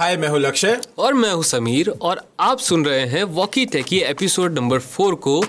हाय, मैं हूँ लक्ष्य। और मैं हूँ समीर, और आप सुन रहे हैं walkie talkie episode number four को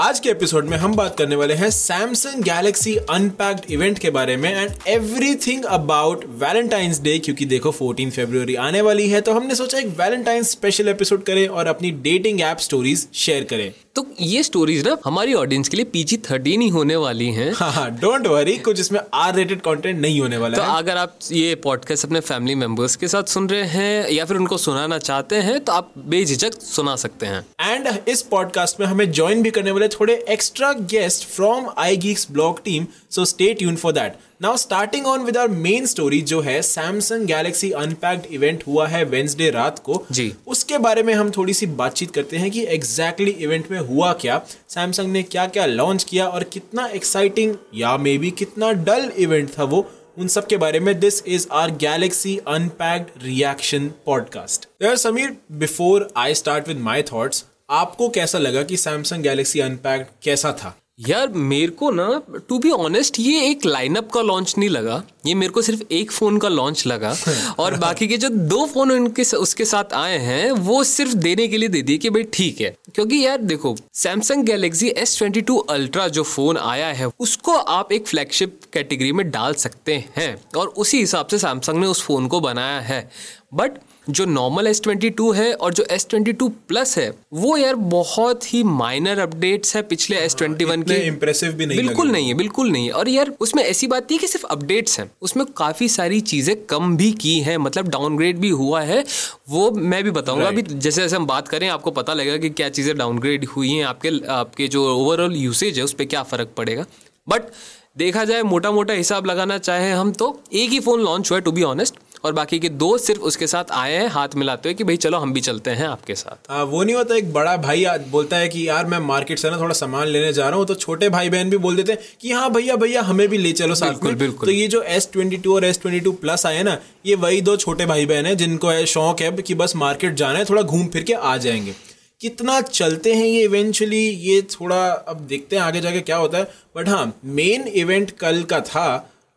आज के एपिसोड में हम बात करने वाले हैं सैमसंग गैलेक्सी अनपैक्ड इवेंट के बारे में and everything about Valentine's day क्योंकि देखो 14 फरवरी आने वाली है तो हमने सोचा एक वैलेंटाइन स्पेशल एपिसोड करें और अपनी डेटिंग ऐप स्टोरीज शेयर करें। तो ये स्टोरीज ना हमारी ऑडियंस के लिए पीजी थर्टीन ही होने वाली हैं। हाँ हाँ डोंट वरी कुछ इसमें आर रेटेड कंटेंट नहीं होने वाला तो है। अगर आप ये पॉडकास्ट अपने फैमिली मेंबर्स के साथ सुन रहे हैं या फिर उनको सुनाना चाहते हैं तो आप बेझिझक सुना सकते हैं। एंड इस पॉडकास्ट में हमें ज्वाइन भी करने वाले थोड़े extra guest from iGeeks blog team so stay tune for that now starting on with our main story जो है सैमसंग गैलेक्सी अनपैक्ड इवेंट हुआ है वेंसडे रात को। जी। उसके बारे में हम थोड़ी सी बातचीत करते हैं कि एग्जैक्टली exactly इवेंट में हुआ क्या। सैमसंग ने क्या क्या लॉन्च किया और कितना एक्साइटिंग या मे बी कितना डल इवेंट था वो। उन सब के बारे में this is our Galaxy Unpacked reaction podcast Sameer before I start with my thoughts आपको कैसा लगा कि सैमसंग गैलेक्सी अनपैक्ड कैसा था? यार मेरे को ना टू बी ऑनेस्ट ये एक लाइनअप का लॉन्च नहीं लगा। ये मेरे को सिर्फ़ एक फ़ोन का लॉन्च लगा। और बाकी के जो दो फ़ोन उनके उसके साथ आए हैं वो सिर्फ़ देने के लिए दे दिए कि भाई ठीक है। क्योंकि यार देखो Samsung Galaxy S twenty two Ultra जो फ़ोन आया है उसको आप एक फ्लैगशिप कैटेगरी में डाल सकते हैं। और उसी हिसाब से सैमसंग ने उस फ़ोन को बनाया है। बट जो नॉर्मल एस ट्वेंटी टू है और जो एस ट्वेंटी टू प्लस है वो यार बहुत ही माइनर अपडेट्स है पिछले एस ट्वेंटी वन के। इम्प्रेसिव भी नहीं बिल्कुल। नहीं है बिल्कुल नहीं है। और यार उसमें ऐसी बात नहीं कि सिर्फ़ अपडेट्स हैं उसमें काफ़ी सारी चीज़ें कम भी की हैं मतलब डाउनग्रेड भी हुआ है। वो मैं भी बताऊँगा अभी जैसे जैसे हम बात करें आपको पता लगेगा कि क्या चीज़ें डाउनग्रेड हुई हैं आपके आपके जो ओवरऑल यूसेज है उस पर क्या फ़र्क पड़ेगा। बट देखा जाए मोटा मोटा हिसाब लगाना चाहे हम तो एक ही फ़ोन लॉन्च हुआ है टू बी ऑनेस्ट और बाकी के दो सिर्फ़ उसके साथ आए हैं हाथ मिलाते हुए कि भाई चलो हम भी चलते हैं आपके साथ। हाँ वो नहीं होता एक बड़ा भाई बोलता है कि यार मैं मार्केट से ना थोड़ा सामान लेने जा रहा हूँ तो छोटे भाई बहन भी बोल देते हैं कि हाँ भैया भैया हमें भी ले चलो साथ बिल्कुल, में। बिल्कुल। तो ये जो एस ट्वेंटी टू और एस ट्वेंटी टू प्लस आए ना ये वही दो छोटे भाई बहन है जिनको है शौक है कि बस मार्केट जाना है थोड़ा घूम फिर के आ जाएँगे। कितना चलते हैं ये इवेंचुअली ये थोड़ा अब देखते हैं आगे जाके क्या होता है। बट हाँ मेन इवेंट कल का था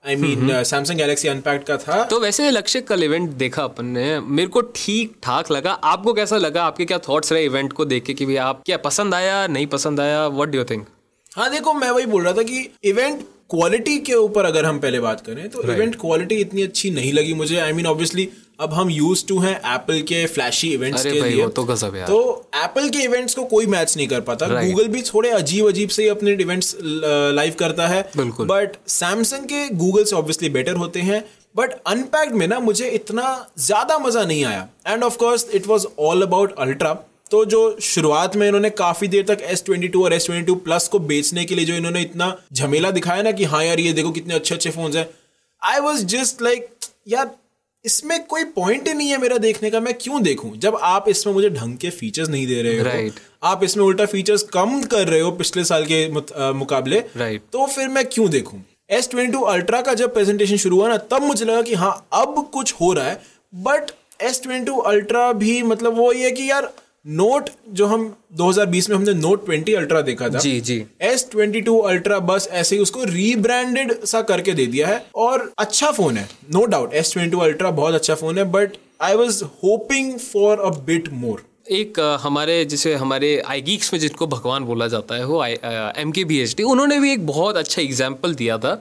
I mean Samsung Galaxy Unpacked का था। तो वैसे लक्ष्य कल इवेंट देखा अपन ने। मेरे को ठीक ठाक लगा। आपको कैसा लगा? आपके क्या थॉट्स रहे इवेंट को देख के कि भाई आप क्या पसंद आया नहीं पसंद आया? व्हाट डू यू थिंक हाँ देखो मैं वही बोल रहा था कि इवेंट क्वालिटी के ऊपर अगर हम पहले बात करें तो इवेंट right. क्वालिटी इतनी अच्छी नहीं लगी मुझे। आई मीन ऑब्वियसली अब हम यूज़ टू हैं एप्पल के फ्लैशी इवेंट्स के लिए। तो गजब यार। तो एप्पल के इवेंट्स को कोई मैच नहीं कर पाता। Right. गूगल भी थोड़े अजीब अजीब से ही अपने इवेंट्स लाइव करता है। बट सैमसंग के गूगल से ऑब्वियसली बेटर होते हैं। बट अनपैक्ड में ना मुझे इतना ज़्यादा मज़ा नहीं आया। And of course it was all about Ultra तो जो शुरुआत में इन्होंने काफ़ी देर तक एस ट्वेंटी टू और एस ट्वेंटी टू प्लस को बेचने के लिए जो इन्होंने इतना झमेला दिखाया ना कि हाँ यार ये देखो कितने अच्छे अच्छे फ़ोन है आई वॉज़ जस्ट लाइक यार इसमें कोई पॉइंट ही नहीं है मेरा देखने का मैं क्यों देखूँ जब आप इसमें मुझे ढंग के फीचर्स नहीं दे रहे हो Right. आप इसमें उल्टा फीचर्स कम कर रहे हो पिछले साल के मुकाबले Right. तो फिर मैं क्यों देखूँ एस ट्वेंटी टू अल्ट्रा का जब प्रेजेंटेशन शुरू हुआ ना तब मुझे लगा कि हाँ अब कुछ हो रहा है but S twenty two Ultra भी मतलब वो ये कि यार नोट जो हम 2020 में हमने नोट 20 अल्ट्रा देखा था। जी जी। एस ट्वेंटी टू अल्ट्रा बस ऐसे ही उसको रीब्रांडेड सा करके दे दिया है और अच्छा फ़ोन है no doubt S twenty Ultra बहुत अच्छा फ़ोन है but I was hoping for a bit more एक हमारे जिसे हमारे आई गीक्स में जिनको भगवान बोला जाता है वो एम के बी एच डी उन्होंने भी एक बहुत अच्छा एग्ज़ाम्पल दिया था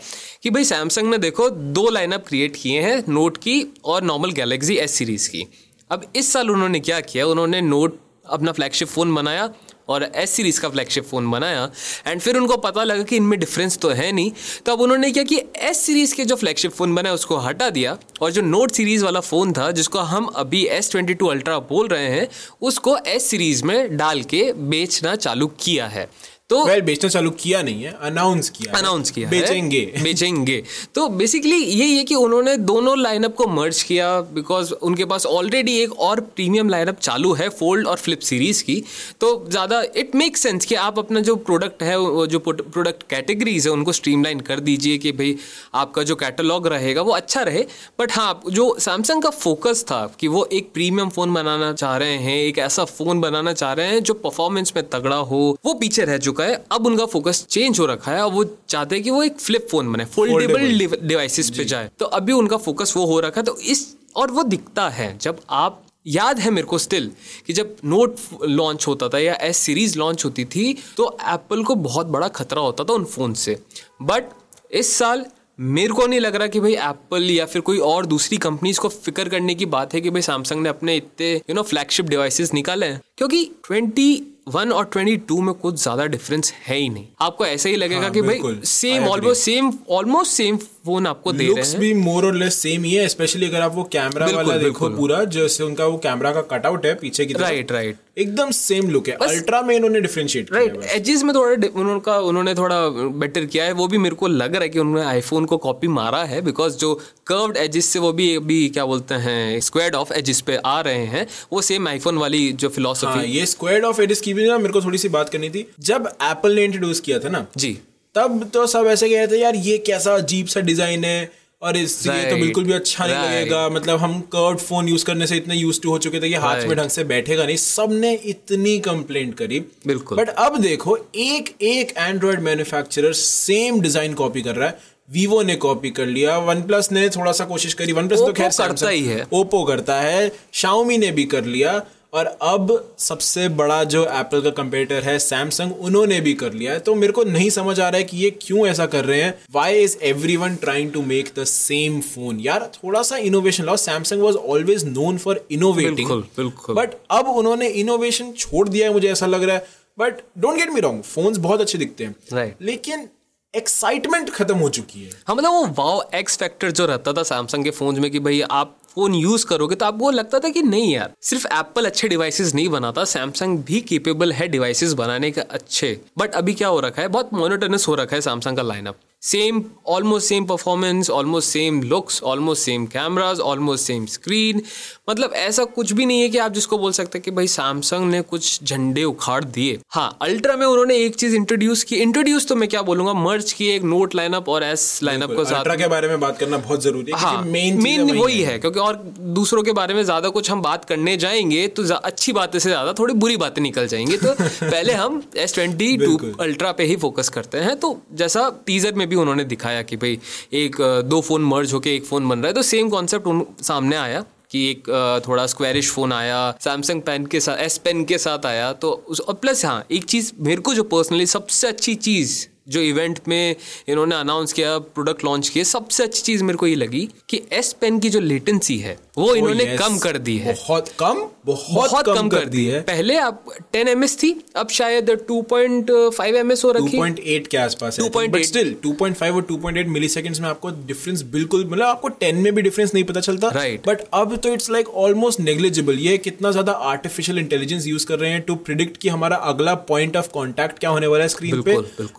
कि भाई सैमसंग ने देखो दो लाइनअप क्रिएट किए हैं नोट की और नॉर्मल गैलेक्सी एस सीरीज़ की। अब इस साल उन्होंने क्या किया उन्होंने नोट अपना फ्लैगशिप फ़ोन बनाया और एस सीरीज़ का फ्लैगशिप फ़ोन बनाया। एंड फिर उनको पता लगा कि इनमें डिफरेंस तो है नहीं। तो अब उन्होंने क्या कि एस सीरीज़ के जो फ्लैगशिप फ़ोन बनाया, उसको हटा दिया। और जो नोट सीरीज़ वाला फ़ोन था, जिसको हम अभी एस ट्वेंटी टू अल्ट्रा बोल रहे हैं, उसको एस सीरीज़ में डाल के बेचना चालू किया है। तो वेल बेचना चालू किया नहीं है अनाउंस किया अनाउंस किया। बेचेंगे। बेचेंगे। तो बेसिकली यही है कि उन्होंने दोनों लाइनअप को मर्ज किया बिकॉज़ उनके पास ऑलरेडी एक और प्रीमियम लाइनअप चालू है फोल्ड और फ्लिप सीरीज़ की। तो ज़्यादा इट मेक सेंस कि आप अपना जो प्रोडक्ट है जो प्रोडक्ट कैटेगरीज है उनको स्ट्रीमलाइन कर दीजिए कि भाई आपका जो कैटलॉग रहेगा वो अच्छा रहे। बट हाँ जो सैमसंग का फोकस था कि वो एक प्रीमियम फ़ोन बनाना चाह रहे हैं एक ऐसा फ़ोन बनाना चाह रहे हैं जो परफॉर्मेंस में तगड़ा हो वो पीछे रह चुका है अब उनका फोकस चेंज हो रखा है और वो चाहते हैं कि वो एक फ्लिप फ़ोन बने फोल्डेबल डिवाइसेस पे जाए। तो अभी उनका फोकस वो हो रखा है तो इस और वो दिखता है जब आप याद है मेरे को स्टिल कि जब नोट लॉन्च होता था या एस सीरीज़ लॉन्च होती थी तो एप्पल को बहुत बड़ा खतरा होता था उन फ़ोन से। बट इस साल मेरे को नहीं लग रहा कि भाई एप्पल या फिर कोई और दूसरी कंपनीज़ को फ़िक्र करने की बात है कि भाई सैमसंग ने अपने इतने यू नो फ्लैगशिप डिवाइसेस निकाले हैं। क्योंकि ट्वेंटी वन और ट्वेंटी टू में कुछ ज़्यादा डिफरेंस है ही नहीं। आपको ऐसा ही लगेगा हाँ, कि भाई same almost same almost same phone आपको दे रहे हैं। भी मोर और लेस सेम ही है स्पेशली अगर आप वो कैमरा वाला देखो। पूरा जैसे उनका वो कैमरा का कटआउट है पीछे की राइट राइट एकदम सेम लुक है। अल्ट्रा में इन्होंने डिफरेंशिएट किया राइट है। एजेस में थोड़ा उनका उन्होंने थोड़ा बेटर किया है। वो भी मेरे को लग रहा है कि उन्होंने आईफोन को कॉपी मारा है बिकॉज़ जो कर्व्ड एजेस से वो भी अभी क्या बोलते हैं स्क्वाड ऑफ़ एजेस पे आ रहे हैं वो सेम आईफोन वाली जो हाँ फिलोसफी ये स्क्वाड ऑफ़ एडिस की भी ना मेरे को थोड़ी सी बात करनी थी। जब एप्पल ने इंट्रोड्यूस किया था ना जी। तब तो सब ऐसे कह रहे थे यार ये कैसा अजीब सा डिज़ाइन है और इससे ये तो बिल्कुल भी अच्छा नहीं लगेगा। मतलब हम कर्व फ़ोन यूज़ करने से इतने यूज़ टू हो चुके थे कि हाथ में ढंग से बैठेगा नहीं। सबने इतनी कंप्लेंट करी। बिल्कुल। बट अब देखो एक एक Android manufacturer same design copy कर रहा है। वीवो ने कॉपी कर लिया वन प्लस ने थोड़ा सा कोशिश करी। वन प्लस तो खैर करता ही है। ओप्पो करता है। शाओमी ने भी कर लिया। और अब सबसे बड़ा जो एप्पल का कंपेटर है सैमसंग उन्होंने भी कर लिया है। तो मेरे को नहीं समझ आ रहा है कि ये क्यों ऐसा कर रहे हैं। Why is everyone trying to make the same phone यार थोड़ा सा इनोवेशन लाओ। Samsung was always known for innovating बिल्कुल, बिल्कुल। बट अब उन्होंने इनोवेशन छोड़ दिया है मुझे ऐसा लग रहा है। But don't get me wrong phones बहुत अच्छे दिखते हैं। Right. लेकिन एक्साइटमेंट खत्म हो चुकी है। हाँ मतलब वो वाव एक्स फैक्टर जो रहता था सैमसंग के फ़ोन में कि भाई आप फ़ोन यूज़ करोगे तो आपको लगता था कि नहीं यार, सिर्फ़ एप्पल अच्छे डिवाइसेस नहीं बनाता सैमसंग भी केपेबल है डिवाइसेस बनाने के अच्छे। बट अभी क्या हो रखा है? बहुत मोनोटनस हो रखा है सैमसंग का lineup same almost same performance almost same looks almost same cameras almost same screen मतलब ऐसा कुछ भी नहीं है कि आप जिसको बोल सकते हैं कि भाई सैमसंग ने कुछ झंडे उखाड़ दिए। हाँ अल्ट्रा में उन्होंने एक चीज़ इंट्रोड्यूस की। इंट्रोड्यूस तो मैं क्या बोलूँगा? मर्ज की एक नोट लाइनअप और एस लाइनअप को साथ अल्ट्रा के बारे में बात करना बहुत ज़रूरी है हाँ मेन मेन वही है। क्योंकि और दूसरों के बारे में ज़्यादा कुछ हम बात करने जाएँगे तो अच्छी बातें से ज़्यादा थोड़ी बुरी बातें निकल जाएँगी। तो पहले हम एस ट्वेंटी टू अल्ट्रा पे ही फोकस करते हैं। तो जैसा टीजर में भी उन्होंने दिखाया कि भाई एक दो फ़ोन मर्ज होके एक फ़ोन बन रहा है। तो सेम कॉन्सेप्ट सामने आया कि एक थोड़ा स्क्वेरिश फ़ोन आया सैमसंग पेन के साथ एस पेन के साथ आया। तो उस और प्लस हाँ एक चीज़ मेरे को जो पर्सनली सबसे अच्छी चीज़ जो इवेंट में इन्होंने अनाउंस किया प्रोडक्ट लॉन्च किए सबसे अच्छी चीज़ मेरे को ये लगी कि एस पेन की जो लेटेंसी है वो इन्होंने yes. कम कर दी है। बहुत कम? बहुत, बहुत कम, कम कर दी है। पहले आप 10 एम थी अब शायद 2.5 एम हो रखी है। 2.8 के आसपास है। बट स्टिल 2.5 और 2.8 मिलीसेकंड्स में आपको डिफरेंस बिल्कुल मतलब आपको 10 में भी डिफरेंस नहीं पता चलता। Right. बट अब तो इट्स लाइक ऑलमोस्ट नेग्लिजिबल ये कितना ज़्यादा आर्टिफिशियल इंटेलिजेंस यूज़ कर रहे हैं टू प्रिडिक्ट कि हमारा अगला पॉइंट ऑफ़ कांटेक्ट क्या होने वाला है स्क्रीन पे।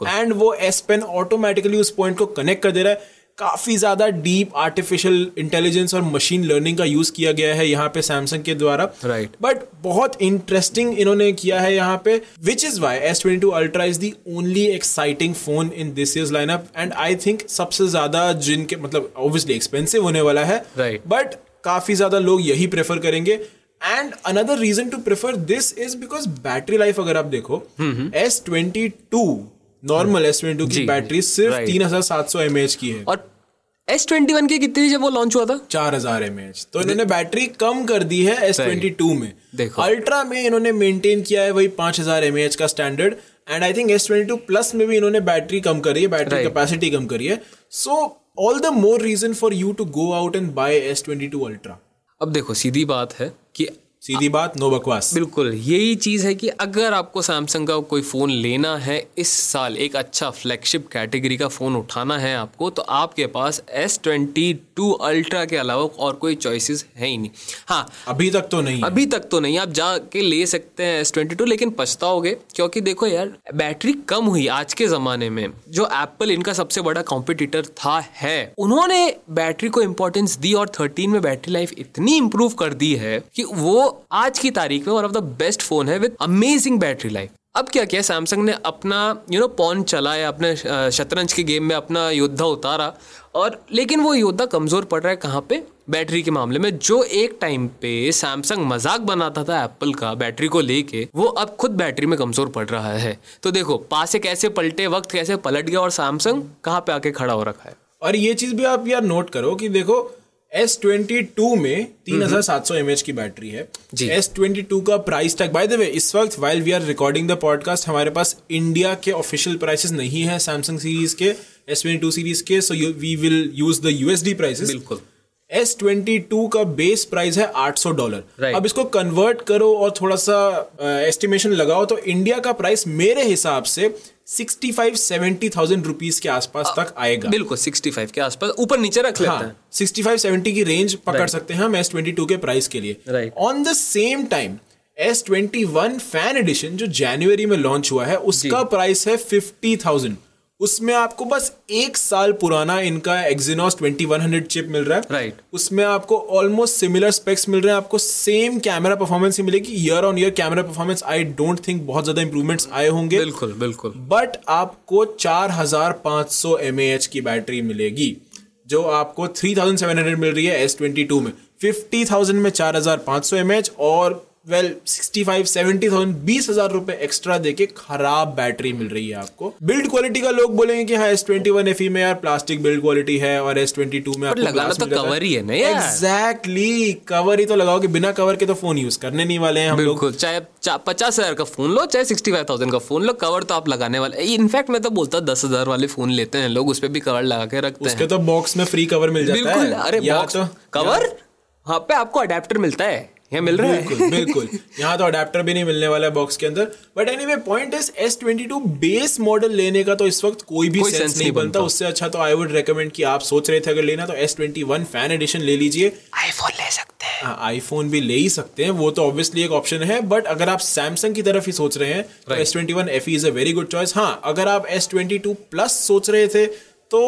एंड वो एस पेन ऑटोमेटिकली उस पॉइंट को कनेक्ट कर दे रहा है। काफ़ी ज़्यादा डीप आर्टिफिशियल इंटेलिजेंस और मशीन लर्निंग का यूज़ किया गया है यहाँ पे सैमसंग के द्वारा। Right. बट बहुत इंटरेस्टिंग इन्होंने किया है यहाँ पे which is why S twenty two Ultra is the only exciting phone in this year's lineup and I think सबसे ज़्यादा जिनके मतलब ऑब्वियसली एक्सपेंसिव होने वाला है। Right. बट काफ़ी ज़्यादा लोग यही प्रेफर करेंगे। And another reason to prefer this is because battery life अगर आप देखो S twenty two normal S twenty two की बैटरी सिर्फ़ तीन हज़ार सात सौ एम एच की है। और एस ट्वेंटी वन की कितनी जब वो लॉन्च हुआ था? चार हज़ार एम एच तो इन्होंने बैटरी कम कर दी है एस ट्वेंटी टू में। देखो। अल्ट्रा में इन्होंने मेंटेन किया है वही पाँच हज़ार एम एच का standard and I think S twenty two plus में भी इन्होंने बैटरी कम करी है बैटरी कैपेसिटी कम करी है। So all the more reason for you to go out and buy S twenty two Ultra अब देखो सीधी बात है कि सीधी बात नो बकवास। बिल्कुल यही चीज़ है कि अगर आपको सैमसंग का कोई फ़ोन लेना है इस साल एक अच्छा फ्लैगशिप कैटेगरी का फ़ोन उठाना है आपको तो आपके पास एस ट्वेंटी टू अल्ट्रा के अलावा और कोई चॉइसेस है ही नहीं। हाँ। अभी तक तो नहीं अभी तक तो नहीं आप जाके ले सकते हैं एस ट्वेंटी टू लेकिन पछताओगे क्योंकि देखो यार बैटरी कम हुई आज के ज़माने में। जो एप्पल इनका सबसे बड़ा कॉम्पिटिटर था है। उन्होंने बैटरी को इंपॉर्टेंस दी और थर्टीन में बैटरी लाइफ इतनी इंप्रूव कर दी है कि वो आज की तारीख में one of the best phone है विद अमेजिंग बैटरी लाइफ अब क्या किया? सैमसंग ने अपना यू नो पॉन चलाया, अपने शतरंज के गेम में अपना योद्धा उतारा और लेकिन वो योद्धा कमज़ोर पड़ रहा है कहाँ पे? बैटरी के मामले में जो एक टाइम पे सैमसंग मज़ाक बनाता था एप्पल का बैटरी को लेके, वो अब खुद बैटरी में कमज़ोर पड़ रहा है। तो देखो, पासे कैसे पलटे वक्त, कैसे पलट गया और सैमसंग कहाँ पे आके खड़ा हो रखा है? और ये चीज़ भी आप यार नोट करो कि देखो एस ट्वेंटी टू में तीन हज़ार सात सौ एम एच की बैटरी है। एस ट्वेंटी टू का price tag by the way इस वक्त while we are recording the podcast हमारे पास इंडिया के ऑफिशियल प्राइसेस नहीं है सैमसंग सीरीज़ के एस ट्वेंटी टू सीरीज़ के so we will use the USD prices बिल्कुल। एस ट्वेंटी टू का बेस प्राइस है आठ सौ डॉलर अब इसको कन्वर्ट करो और थोड़ा सा एस्टिमेशन लगाओ तो इंडिया का प्राइस मेरे हिसाब से sixty five seventy thousand rupees के आसपास तक आएगा। बिल्कुल 65 के आसपास ऊपर नीचे रख लेते हैं। हाँ सिक्सटी फाइव सेवेंटी की रेंज पकड़ सकते हैं हम एस ट्वेंटी टू के प्राइस के लिए। On the same time S twenty one fan edition जो जनवरी में लॉन्च हुआ है उसका प्राइस है फिफ्टी थाउज़ेंड उसमें आपको बस एक साल पुराना इनका एक्सिनोस 2100 चिप मिल रहा है। Right Right. उसमें आपको ऑलमोस्ट सिमिलर स्पेक्स मिल रहे हैं। आपको सेम कैमरा परफॉर्मेंस ही मिलेगी। Year on year camera performance I don't think बहुत ज़्यादा इंप्रूवमेंट्स आए होंगे। बिल्कुल बिल्कुल। बट आपको 4500 mAh की बैटरी मिलेगी जो आपको 3700 मिल रही है S22 में। 50000 में 4500 mAh और well sixty five seventy thousand बीस हज़ार रुपए एक्स्ट्रा देके खराब बैटरी मिल रही है आपको। बिल्ड क्वालिटी का लोग बोलेंगे कि हाँ एस ट्वेंटी वन एफ़ में यार प्लास्टिक बिल्ड क्वालिटी है और एस ट्वेंटी टू में आपको लगाना तो cover ही है ना। एग्जैक्टली कवर ही तो लगाओगे बिना कवर के तो फ़ोन यूज़ करने नहीं वाले हैं हम लोग। बिल्कुल चाहे पचास हज़ार का फ़ोन लो चाहे सिक्सटी फाइव थाउज़ेंड का फ़ोन लो कवर तो आप लगाने वाले। इनफैक्ट मैं तो बोलता हूँ दस हज़ार वाले फ़ोन लेते हैं लोग उस पर भी कवर लगा के रखते हैं। तो बॉक्स में फ्री कवर मिल जाता है। अरे बॉक्स तो कवर हाँ पे आपको अडेप्टर मिलता है। यहाँ मिल रहा है? बिल्कुल बिल्कुल। यहाँ तो अडेप्टर भी नहीं मिलने वाला है बॉक्स के अंदर। But anyway point is S twenty two base model लेने का तो इस वक्त कोई भी कोई सेंस sense नहीं नहीं बनता। बनता। उससे अच्छा तो आई वुड रेकमेंड कि आप सोच रहे थे अगर लेना तो S twenty one fan edition ले लीजिए। आईफोन ले सकते हैं। आईफोन भी ले ही सकते हैं। वो तो ऑब्वियसली एक ऑप्शन है बट अगर आप सैमसंग की तरफ़ ही सोच रहे हैं तो S twenty one F is a very good choice हाँ अगर आप एस ट्वेंटी टू प्लस सोच रहे थे तो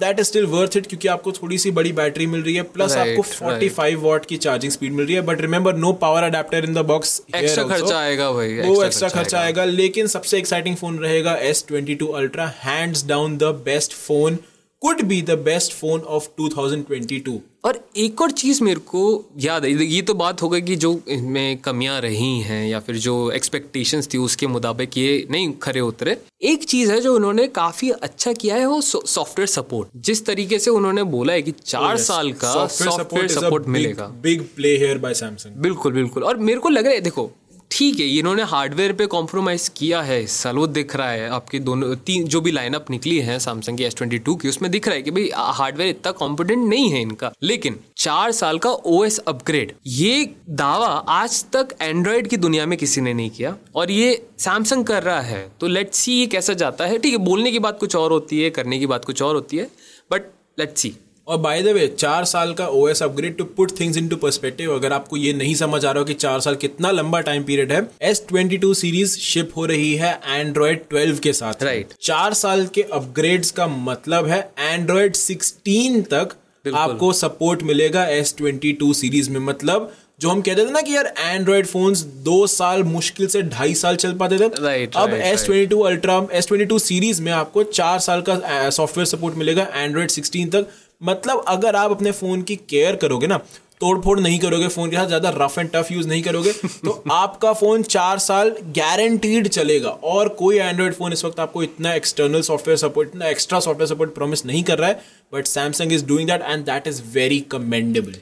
that is still worth it क्योंकि आपको थोड़ी सी बड़ी बैटरी मिल रही है प्लस Right, आपको right. 45 वॉट की चार्जिंग स्पीड मिल रही है but remember no power adapter in the box extra खर्चा आएगा भाई, वो एक्स्ट्रा खर्चा आएगा लेकिन सबसे एक्साइटिंग फ़ोन रहेगा S twenty two Ultra hands down the best phone could be the best phone of 2022 और एक और चीज़ मेरे को याद है ये तो बात हो गई कि जो इनमें कमियाँ रही हैं या फिर जो एक्सपेक्टेशंस थी उसके मुताबिक ये नहीं खरे उतरे। एक चीज़ है जो उन्होंने काफ़ी अच्छा किया है वो सॉफ्टवेयर सपोर्ट जिस तरीके से उन्होंने बोला है कि चार oh yes, साल का सॉफ्टवेयर सपोर्ट मिलेगा। Big play here by Samsung बिल्कुल बिल्कुल। और मेरे को लग रहा है देखो ठीक है, इन्होंने हार्डवेयर पे कॉम्प्रोमाइज किया है। इस साल वो दिख रहा है आपके दोनों, तीन, जो भी लाइनअप निकली है सैमसंग की एस ट्वेंटी टू की, उसमें दिख रहा है कि भाई हार्डवेयर इतना कॉम्पिटेंट नहीं है इनका। लेकिन चार साल का ओएस अपग्रेड ये दावा आज तक एंड्रॉयड की दुनिया में किसी ने नहीं किया। और ये सैमसंग कर रहा है तो लेट्स सी ये कैसा जाता है। ठीक है, बोलने की बात कुछ और होती है, करने की बात कुछ और होती है बट लेट सी और बाय द वे चार साल का O S upgrade to put things into perspective अगर आपको ये नहीं समझ आ रहा हो कि चार साल कितना लंबा टाइम पीरियड है S twenty two series ship हो रही है एंड्रॉयड 12 के साथ। Right Right. चार साल के अपग्रेड्स का मतलब है एंड्रॉयड 16 तक आपको सपोर्ट मिलेगा एस ट्वेंटी टू सीरीज़ में। मतलब जो हम कहते थे ना कि यार एंड्रॉयड फोन्स दो साल मुश्किल से ढाई साल चल पाते थे Right, अब S twenty two Ultra S twenty two series में आपको चार साल का सॉफ्टवेयर सपोर्ट मिलेगा एंड्रॉयड सिक्सटीन तक। मतलब अगर आप अपने फ़ोन की केयर करोगे ना तोड़फोड़ नहीं करोगे फ़ोन के साथ ज़्यादा रफ एंड टफ यूज़ नहीं करोगे तो आपका फ़ोन चार साल गारंटीड चलेगा। और कोई एंड्रॉयड फ़ोन इस वक्त आपको इतना एक्सटर्नल सॉफ्टवेयर सपोर्ट इतना एक्स्ट्रा सॉफ्टवेयर सपोर्ट प्रॉमिस नहीं कर रहा है but Samsung is doing that and that is very commendable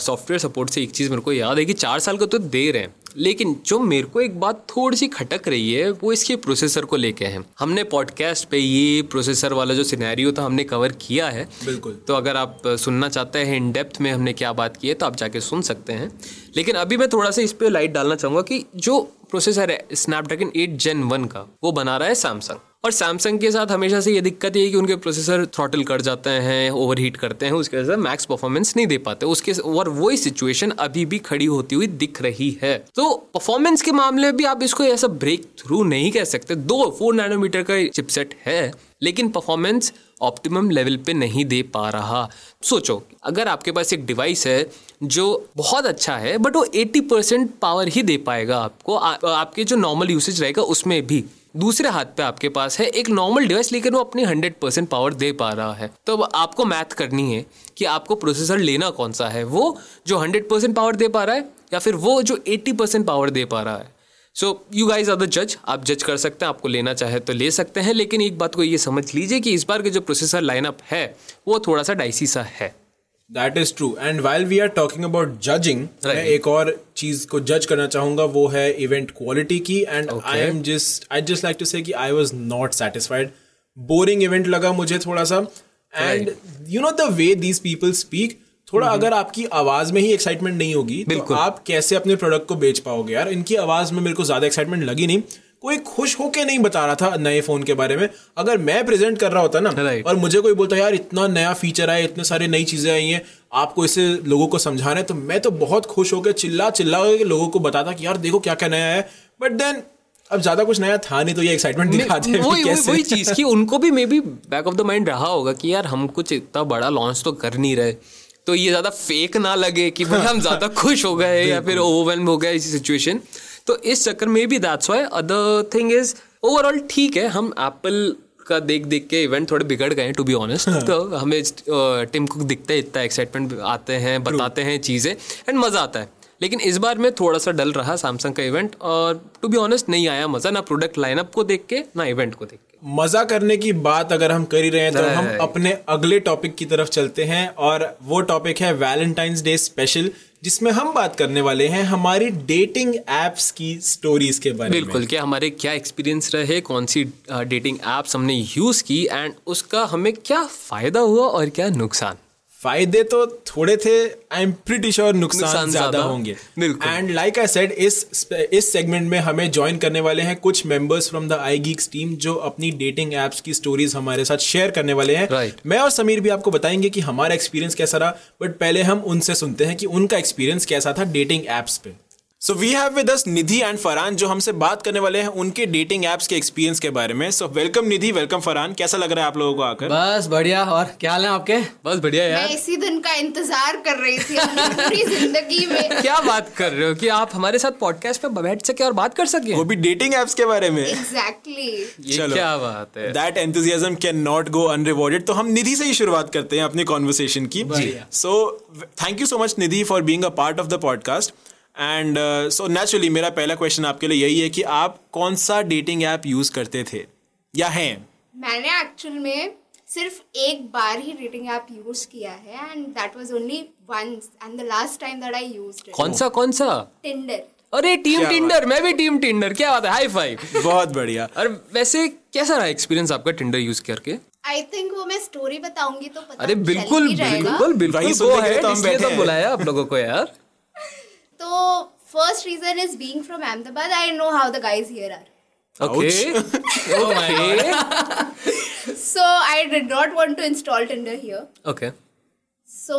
software support से एक चीज़ मेरे को याद है कि चार साल का तो दे रहे हैं। लेकिन जो मेरे को एक बात थोड़ी सी खटक रही है वो इसके प्रोसेसर को लेके है। हमने पॉडकास्ट पे ये प्रोसेसर वाला जो सिनेरियो था हमने कवर किया है। बिल्कुल। तो अगर आप सुनना चाहते हैं इन डेप्थ में हमने क्या बात की है तो आप जाके सुन सकते हैं। लेकिन अभी मैं थोड़ा सा इस पर लाइट डालना चाहूँगा कि जो प्रोसेसर है स्नैपड्रैगन एट जेन वन का वो बना रहा है सैमसंग और सैमसंग के साथ हमेशा से ये दिक्कत ये है कि उनके प्रोसेसर थ्रॉटल कर जाते हैं ओवरहीट करते हैं उसकी वजह से मैक्स परफॉर्मेंस नहीं दे पाते। उसके और वही सिचुएशन अभी भी खड़ी होती हुई दिख रही है। तो परफॉर्मेंस के मामले में भी आप इसको ऐसा ब्रेक थ्रू नहीं कह सकते। दो फोर नैनोमीटर का चिपसेट है लेकिन परफॉर्मेंस ऑप्टिमम लेवल पे नहीं दे पा रहा। सोचो अगर आपके पास एक डिवाइस है जो बहुत अच्छा है बट वो 80 परसेंट पावर ही दे पाएगा आपको। आ, आपके जो नॉर्मल यूसेज रहेगा उसमें भी। दूसरे हाथ पे आपके पास है, एक नॉर्मल डिवाइस लेकिन वो अपनी 100 परसेंट पावर दे पा रहा है। तो अब आपको मैथ करनी है कि आपको प्रोसेसर लेना कौन सा है? वो जो 100 परसेंट पावर दे पा रहा है या फिर वो जो 80 परसेंट पावर दे पा रहा है? So you guys are the जज आप जज कर सकते हैं, आपको लेना चाहे तो ले सकते हैं, लेकिन एक बात को ये समझ लीजिए कि इस बार के जो प्रोसेसर लाइनअप है, वो थोड़ा सा डाइसी सा है। That is true and while we are talking about judging मैं एक और चीज़ को जज करना चाहूँगा वो है इवेंट क्वालिटी की। And I am just I just like to say कि I was not satisfied boring event लगा मुझे थोड़ा सा। And you know the way these people speak थोड़ा अगर आपकी आवाज़ में ही एक्साइटमेंट नहीं होगी तो। आप कैसे अपने प्रोडक्ट को बेच पाओगे? यार इनकी आवाज़ में मेरे को ज़्यादा एक्साइटमेंट लगी नहीं। कोई खुश होके नहीं बता रहा था नए फ़ोन के बारे में। अगर मैं प्रेजेंट कर रहा होता ना Right. और मुझे कोई बोलता यार इतना नया फीचर आया इतने सारे नई चीज़ें आई हैं आपको इसे लोगों को समझाना है? तो मैं तो बहुत खुश होकर चिल्ला चिल्ला के लोगों को बताता कि यार देखो क्या क्या नया है। बट देन अब ज़्यादा कुछ नया था नहीं तो ये एक्साइटमेंट दिखाते हैं वही वही वही चीज़ की उनको भी maybe back of the mind रहा होगा कि यार हम कुछ इतना बड़ा लॉन्च तो कर नहीं रहे। तो ये ज़्यादा फेक ना लगे कि भाई हम ज़्यादा खुश हो गए या फिर ओवरवेलम हो गए इसी सिचुएशन तो इस चक्कर में भी that's why other thing is overall ठीक है हम एप्पल का देख देख के इवेंट थोड़े बिगड़ गए टू बी ऑनेस्ट तो हमें टिम कुक दिखता है इतना एक्साइटमेंट आते हैं बताते हैं चीज़ें एंड मज़ा आता है. लेकिन इस बार में थोड़ा सा डल रहा सैमसंग का इवेंट और टू बी ऑनेस्ट नहीं आया मज़ा ना प्रोडक्ट लाइनअप को देख के ना इवेंट को देख के. मज़ा करने की बात अगर हम कर ही रहे हैं तो हम अपने अगले टॉपिक की तरफ़ चलते हैं और वो टॉपिक है वैलेंटाइंस डे स्पेशल जिसमें हम बात करने वाले हैं हमारी डेटिंग एप्स की स्टोरीज के बारे में। बिल्कुल क्या हमारे क्या एक्सपीरियंस रहे, कौन सी डेटिंग एप्स हमने यूज़ की एंड उसका हमें क्या फ़ायदा हुआ और क्या नुकसान। फ़ायदे तो थोड़े थे आई एम प्रिटी श्योर नुकसान ज़्यादा, होंगे। एंड लाइक आई सेड इस इस सेगमेंट में हमें ज्वाइन करने वाले हैं कुछ members from the iGeeks team जो अपनी डेटिंग एप्स की स्टोरीज हमारे साथ शेयर करने वाले हैं। Right. मैं और समीर भी आपको बताएँगे कि हमारा एक्सपीरियंस कैसा रहा बट पहले हम उनसे सुनते हैं कि उनका एक्सपीरियंस कैसा था डेटिंग एप्स पे। So we have with us Nidhi and Farhan जो हमसे बात करने वाले हैं उनके डेटिंग एप्स के एक्सपीरियंस के बारे में। So welcome Nidhi welcome Farhan कैसा लग रहा है आप लोगों को आकर? बस बढ़िया और क्या हाल है आपके? बस बढ़िया यार। मैं इसी दिन का इंतज़ार कर रही थी पूरी ज़िंदगी में। क्या बात कर रहे हो? कि आप हमारे साथ पॉडकास्ट पे बैठ सके और बात कर सके? वो भी डेटिंग एप्स के बारे में। एग्जैक्टली ये चलो। क्या बात है। That enthusiasm can not go unrewarded तो हम निधि से ही शुरुआत करते हैं अपनी कॉन्वर्सेशन की। So thank you so much Nidhi for being a part of the podcast and so naturally मेरा पहला क्वेश्चन आपके लिए यही है कि आप कौन सा डेटिंग ऐप यूज़ करते थे? या हैं? मैंने एक्चुअल में सिर्फ़ एक बार ही डेटिंग ऐप यूज़ किया है and that was only once and the last time that I used it कौन सा कौन सा? टिंडर अरे टीम टिंडर मैं भी टीम टिंडर क्या बात है? हाई फाइव बहुत बढ़िया। और वैसे कैसा रहा एक्सपीरियंस आपका टिंडर यूज़ करके? आई थिंक वो मैं स्टोरी बताऊँगी तो पता अरे बिल्कुल बिल्कुल बिल्कुल लिए ahead, तो हम इसलिए बैठे तो हैं। बुलाया आप लोगों को यार। तो first reason is being from Ahmedabad I know how the guys here are okay okay so I did not want to install Tinder here. Okay So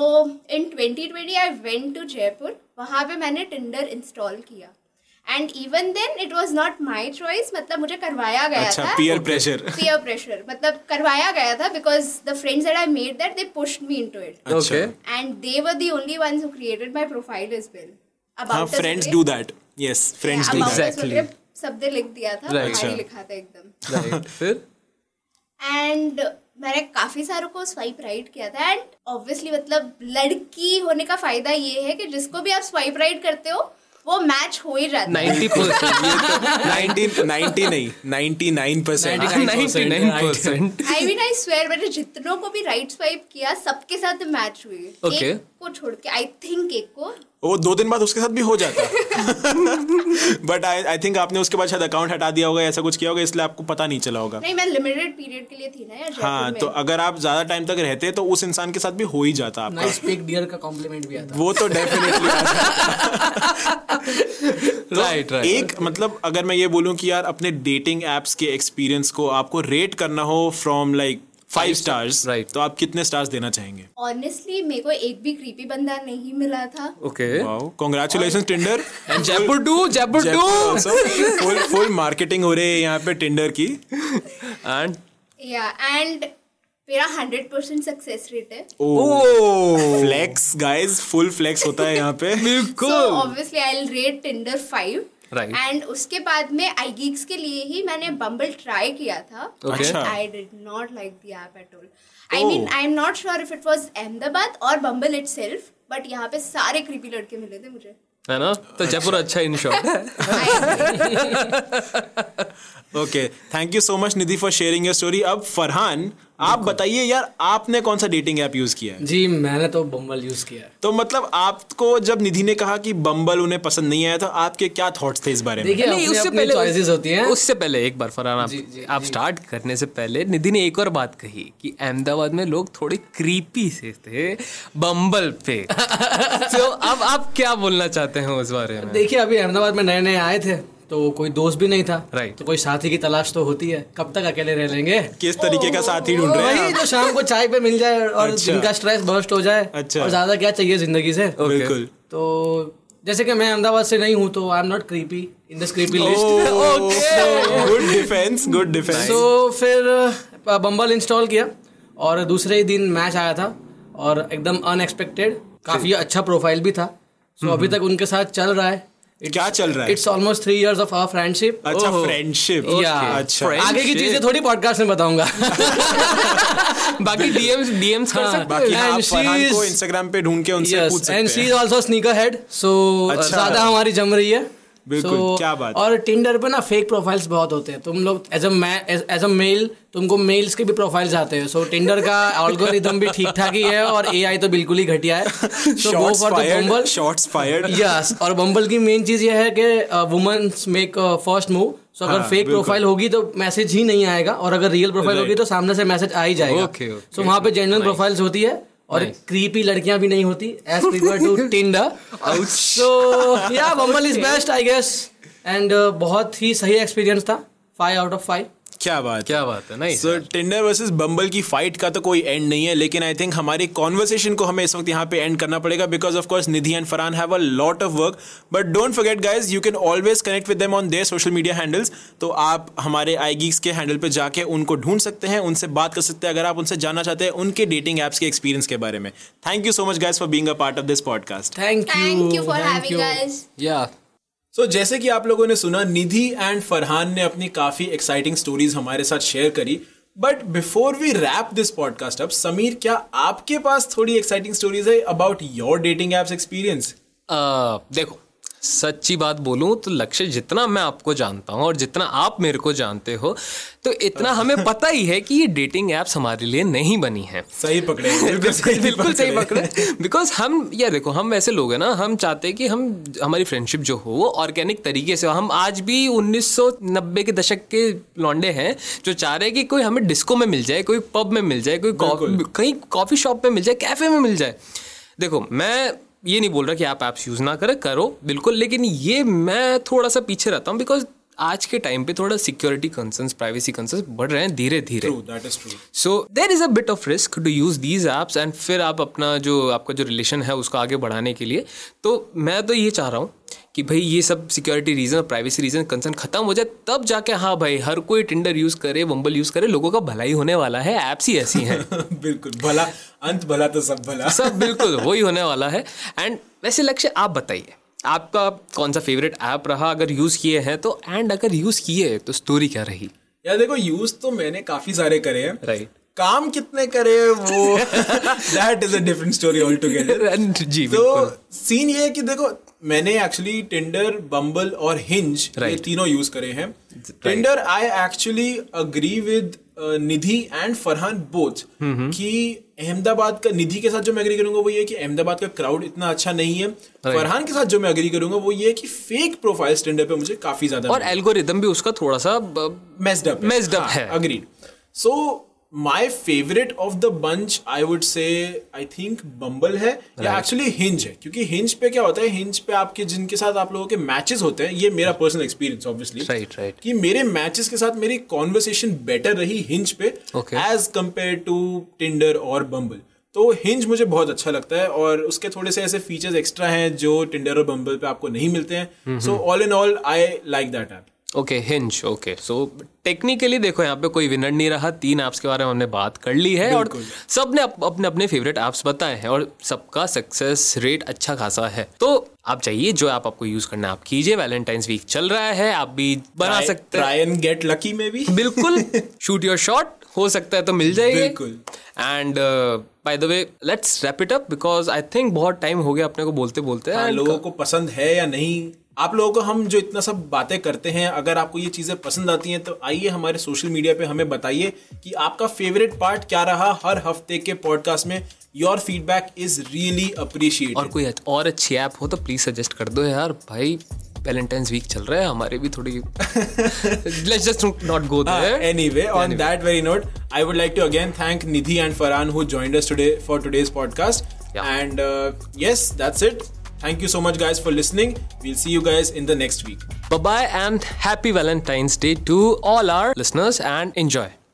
in 2020 I went to Jaipur. वहाँ पे मैंने Tinder install किया. And even then it was not my choice. मतलब मुझे करवाया गया अच्छा था. peer pressure Peer pressure. मतलब करवाया गया था because the friends that I made that they pushed me into it. Okay And they were the only ones who created my profile as well. हाँ friends do that yes friends do that us शब्द लिख दिया था Right. अच्छा। लिखा था एकदम। Right फिर? एंड मैंने काफ़ी सारों को स्वाइप राइट किया था। एंड ऑब्वियसली मतलब लड़की होने का फ़ायदा ये है कि जिसको भी आप स्वाइप राइट करते हो वो मैच हो ही जाता है। 90 परसेंट 90 90 नहीं 99 percent. 99 percent. I mean I swear मैंने जितनों को भी राइट स्वाइप किया सबके साथ मैच हुई। Okay. एक को छोड़ के आई थिंक एक को। वो दो दिन बाद उसके साथ भी हो जाता। बट आई आई थिंक आपने उसके बाद शायद अकाउंट हटा दिया होगा ऐसा कुछ किया होगा इसलिए आपको पता नहीं चला होगा। नहीं मैं लिमिटेड पीरियड के लिए थी ना यार हाँ तो अगर आप ज़्यादा टाइम तक रहते तो उस इंसान के साथ भी हो ही जाता आपका। नाइस पिक डियर का कॉम्प्लीमेंट भी आता। वो तो डेफिनेटली राइट राइट एक मतलब अगर मैं ये बोलूँ कि यार अपने डेटिंग एप्स के एक्सपीरियंस को आपको रेट करना हो from like five stars right. तो आप कितने स्टार्स देना चाहेंगे? ऑनेस्टली मेरे को एक भी क्रीपी बंदा नहीं मिला था। Okay wow congratulations Tinder and Jaipur too Jaipur too full full marketing हो रही है यहाँ पे टिंडर की। एंड या एंड मेरा हंड्रेड परसेंट सक्सेस रेट है। Oh flex guys full flex होता है यहाँ पे। So बिल्कुल obviously I'll rate Tinder 5 Right. And उसके बाद में आई गीक्स के लिए ही मैंने बम्बल ट्राई किया था अच्छा। I did not like the app at all I mean I am not sure if it was Ahmedabad और बम्बल इटसेल्फ बट यहाँ पे सारे क्रीपी लड़के मिले थे मुझे। है ना? तो जयपुर अच्छा इन शॉर्ट है okay thank you so much Nidhi for sharing your story अब फरहान आप बताइए यार आपने कौन सा डेटिंग ऐप यूज़ किया है? जी मैंने तो बम्बल यूज़ किया है। तो मतलब आपको जब निधि ने कहा कि बम्बल उन्हें पसंद नहीं आया तो आपके क्या थॉट्स थे इस बारे में? देखिए नहीं, उससे पहले चॉइसेस होती हैं। उससे पहले एक बार फरहान आप जी, जी, आप स्टार्ट करने से पहले निधि ने एक और बात कही कि अहमदाबाद में लोग थोड़े क्रीपी से थे बम्बल पे। तो अब आप क्या बोलना चाहते हैं उस बारे में? देखिए अभी अहमदाबाद में नए नए आए थे। तो कोई दोस्त भी नहीं था। राइट तो कोई साथी की तलाश तो होती है। कब तक अकेले रह लेंगे? किस तरीके का साथी ढूंढ रहे हैं जो शाम को चाय पे मिल जाए और अच्छा। जिनका स्ट्रेस बर्स्ट हो जाए अच्छा। और ज़्यादा क्या चाहिए ज़िंदगी से? बिल्कुल। तो जैसे कि मैं अहमदाबाद से नहीं हूँ तो I am not creepy in this creepy list good defence good defence तो फिर बम्बल इंस्टॉल किया और दूसरे ही दिन मैच आया था और एकदम अनएक्सपेक्टेड काफ़ी अच्छा प्रोफ़ाइल भी था। सो अभी तक उनके साथ चल रहा है। क्या चल रहा है? It's almost three years of our friendship अच्छा फ्रेंडशिप या अच्छा. आगे की चीज़ें थोड़ी पॉडकास्ट में बताऊँगा. बाकी डीएम्स डीएम्स कर सकते बाकी And आप फरहान को इंस्टाग्राम पे ढूंढ के उनसे पूछ सकते हैं and she is also sneaker head so अच्छा। ज़्यादा हमारी जम रही है। बिल्कुल, So, क्या बात। और टिंडर पे ना फेक प्रोफाइल्स बहुत होते हैं। तुम लोग as a as a male तुमको मेल्स के भी प्रोफाइल्स आते हैं। सो टिंडर का एल्गोरिदम भी ठीक ठाक ही है और एआई तो बिल्कुल ही घटिया है। So go for the Bumble shots fired yes और बम्बल की मेन चीज़ ये है कि women's make first move so अगर हाँ, फेक प्रोफ़ाइल होगी तो मैसेज ही नहीं आएगा। और अगर रियल प्रोफ़ाइल होगी तो सामने से मैसेज आ ही जाएगा. सो वहाँ पे जेन्युइन प्रोफाइल्स होती है। और. क्रीपी लड़कियाँ भी नहीं होती as prefer to Tinder so या Bumble is best I guess and बहुत ही सही एक्सपीरियंस था फाइव आउट ऑफ़ फाइव क्या बात क्या बात है? नहीं सो टिंडर वर्सेस बम्बल की फाइट का तो कोई एंड नहीं है लेकिन आई थिंक हमारी कॉन्वर्सेशन को हमें इस वक्त यहाँ पे एंड करना पड़ेगा because of course Nidhi and Farhan have a lot of work but don't forget guys you can always connect with them on their social media handles तो आप हमारे आई गीक्स के हैंडल पे जाके उनको ढूंढ सकते हैं उनसे बात कर सकते हैं अगर आप उनसे जानना चाहते हैं उनके डेटिंग एप्स के एक्सपीरियंस के बारे में. Thank you so much guys for being a part of this podcast thank you thank you for having us yeah so so, जैसे कि आप लोगों ने सुना निधि एंड फरहान ने अपनी काफ़ी एक्साइटिंग स्टोरीज हमारे साथ शेयर करी। But before we wrap this podcast अब समीर क्या आपके पास थोड़ी एक्साइटिंग स्टोरीज है about your dating apps experience देखो सच्ची बात बोलूँ तो लक्ष्य जितना मैं आपको जानता हूँ और जितना आप मेरे को जानते हो तो इतना हमें पता ही है कि ये डेटिंग एप्स हमारे लिए नहीं बनी है। सही पकड़े बिल्कुल बिल्कुल सही पकड़े। बिकॉज़ हम या देखो हम ऐसे लोग हैं ना हम चाहते हैं कि हम हमारी फ्रेंडशिप जो हो वो ऑर्गेनिक तरीके से हो। हम आज भी 1990 के दशक के लौंडे हैं जो चाह रहे हैं कि कोई हमें डिस्को में मिल जाए कोई पब में मिल जाए कोई कहीं कॉफ़ी शॉप में मिल जाए कैफ़े में मिल जाए। देखो मैं ये नहीं बोल रहा कि आप ऐप्स यूज़ ना करें करो बिल्कुल लेकिन ये मैं थोड़ा सा पीछे रहता हूँ बिकॉज़ आज के टाइम पे थोड़ा सिक्योरिटी कंसर्न्स प्राइवेसी कंसर्न्स बढ़ रहे हैं धीरे धीरे so there is a bit of risk to use these apps and फिर आप अपना जो आपका जो रिलेशन है उसको आगे बढ़ाने के लिए। तो मैं तो ये चाह रहा हूँ कि भाई ये सब security reason privacy reason concern खत्म हो जाए तब जाके हाँ भाई हर कोई टिंडर यूज़ करे वंबल यूज़ करे लोगों का भलाई होने वाला है ऐप्स ही ऐसी हैं। बिल्कुल भला अंत भला तो सब भला। सब बिल्कुल वही होने वाला है। एंड वैसे लक्ष्य आप बताइए आपका कौन सा फेवरेट ऐप रहा? अगर यूज़ किए हैं तो एंड अगर यूज़ किए तो स्टोरी क्या रही? यार देखो यूज़ तो मैंने काफ़ी सारे करे हैं। राइट काम कितने करे वो? That is a different story all together जी तो सीन ये है कि देखो मैंने एक्चुअली टिंडर बम्बल और हिंज right. ये तीनों यूज़ करे हैं। Tinder I actually agree with Nidhi and Farhan both कि अहमदाबाद का निधि के साथ जो मैं अग्री करूँगा वो ये है कि अहमदाबाद का क्राउड इतना अच्छा नहीं है। Right. फरहान के साथ जो मैं अग्री करूँगा वो ये है कि फेक प्रोफ़ाइल टिंडर पे मुझे काफ़ी ज़्यादा और एल्गोरिदम भी उसका थोड़ा सा ब- messed up Messed up है। agreed. So my favourite of the bunch I would say I think Bumble है या एक्चुअली हिंज है. क्योंकि हिंज पे क्या होता है? हिंज पे आपके जिनके साथ आप लोगों के मैचेस होते हैं ये मेरा personal experience obviously Right, right. कि मेरे मैचेस के साथ मेरी कॉन्वर्सेशन बेटर रही हिंज पे एज कंपेयर टू टिंडर और बम्बल तो हिंज मुझे बहुत अच्छा लगता है और उसके थोड़े से ऐसे फीचर्स एक्स्ट्रा हैं जो टिंडर और बम्बल पे आपको नहीं मिलते हैं. So all in all I like that app okay Hinge okay so technically देखो यहाँ पे कोई विनर नहीं रहा। तीन ऐप्स के बारे में हमने बात कर ली है और सबने अप, अपने अपने फेवरेट ऐप्स बताए हैं और सबका सक्सेस रेट अच्छा खासा है। तो आप चाहिए जो ऐप आपको यूज़ करना है आप कीजिए। वैलेंटाइंस वीक चल रहा है आप भी बना सकते हैं। ट्राई एंड गेट लकी में भी। बिल्कुल। शूट योर शॉट हो सकता है तो मिल जाएगी। बिल्कुल। And by the way let's wrap it up because I think बहुत टाइम हो गया अपने को बोलते बोलते हाँ, लोगों को पसंद है या नहीं आप लोगों को हम जो इतना सब बातें करते हैं अगर आपको ये चीज़ें पसंद आती हैं तो आइए हमारे सोशल मीडिया पे हमें बताइए कि आपका फेवरेट पार्ट क्या रहा हर हफ़्ते के पॉडकास्ट में your feedback is really appreciate और कोई और अच्छी ऐप हो तो प्लीज़ सजेस्ट कर दो यार भाई वैलेंटाइंस वीक चल रहा है हमारे भी थोड़ी let's just not go there anyway, on that very note, I would like to again thank Nidhi and Farhan who joined us today for today's podcast. Yeah. And uh, yes, that's it. Thank you so much, guys, for listening. We'll see you guys in the next week. Bye bye and happy Valentine's Day to all our listeners and enjoy.